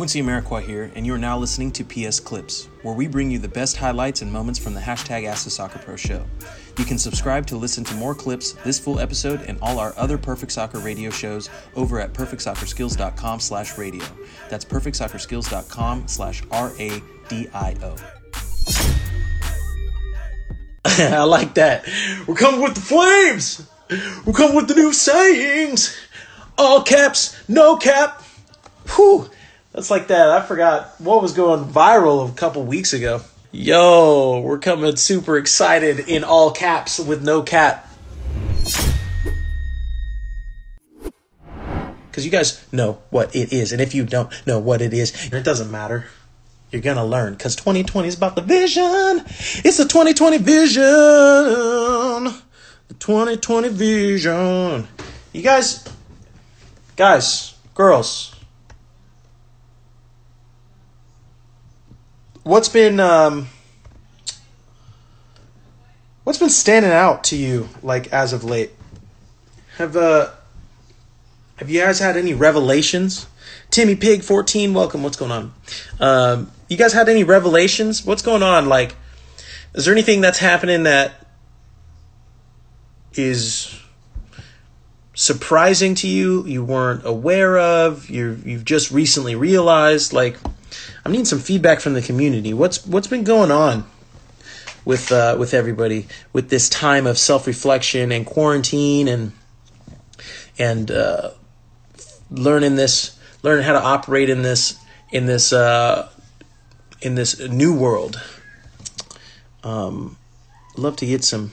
Quincy Amarikwa here, and you are now listening to PS Clips, where we bring you the best highlights and moments from the hashtag Ask the Soccer Pro show. You can subscribe to listen to more clips, this full episode, and all our other Perfect Soccer radio shows over at perfectsoccerskills.com slash radio. That's perfectsoccerskills.com slash R-A-D-I-O. I like that. We're coming with the flames. We're coming with the new sayings. All caps, no cap. Whew. That's like that. I forgot what was going viral a couple weeks ago. Yo, we're coming super excited in all caps with no cap. Because you guys know what it is. And if you don't know what it is, it doesn't matter. You're going to learn. Because 2020 is about the vision. It's the 2020 vision. The 2020 vision. You guys, guys, girls, what's been um what's been standing out to you like as of late? Have uh have you guys had any revelations? Timmy pig 14 welcome. What's going on? Um you guys had any revelations? What's going on? Like is there anything that's happening that is surprising to you you weren't aware of you you've just recently realized? Like I'm needing some feedback from the community. What's what's been going on with uh, with everybody with this time of self reflection and quarantine and and uh, learning this, learning how to operate in this in this uh, in this new world. Um, love to get some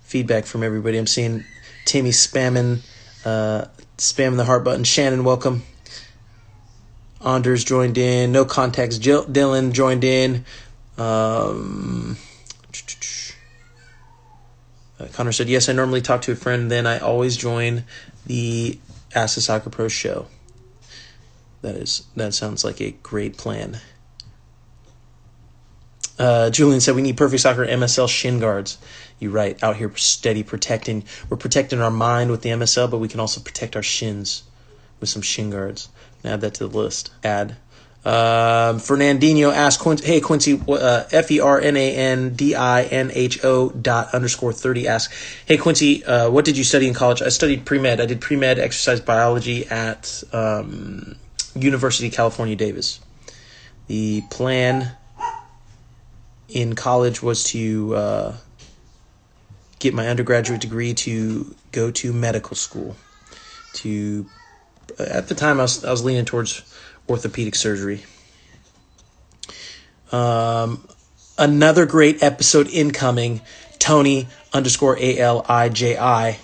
feedback from everybody. I'm seeing Timmy spamming uh, spamming the heart button. Shannon, welcome. Anders joined in. No context. Jill, Dylan joined in. Um, uh, Connor said, "Yes, I normally talk to a friend. Then I always join the Ask the Soccer Pro show. That is that sounds like a great plan." Uh, Julian said, "We need perfect soccer MSL shin guards." You're right. Out here, steady protecting. We're protecting our mind with the MSL, but we can also protect our shins with some shin guards. Add that to the list. Add. Um, Fernandinho asked, Quin- "Hey Quincy, uh, F E R N A N D I N H O dot underscore thirty asks, Hey Quincy, uh, what did you study in college? I studied pre med. I did pre med exercise biology at um, University of California Davis. The plan in college was to uh, get my undergraduate degree to go to medical school to at the time I was I was leaning towards orthopedic surgery. Um, another great episode incoming. Tony underscore A L I J I.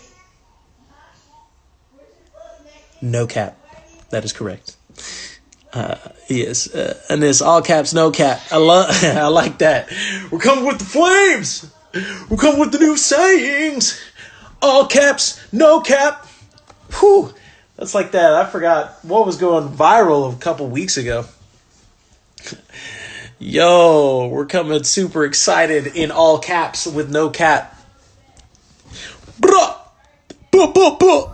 No cap. That is correct. Uh, yes, uh, and this all caps, no cap. I love, I like that. We're coming with the flames. We're coming with the new sayings. All caps, no cap. Whew. That's like that. I forgot what was going viral a couple weeks ago. Yo, we're coming super excited in all caps with no cap. Bruh! Buh, buh, buh.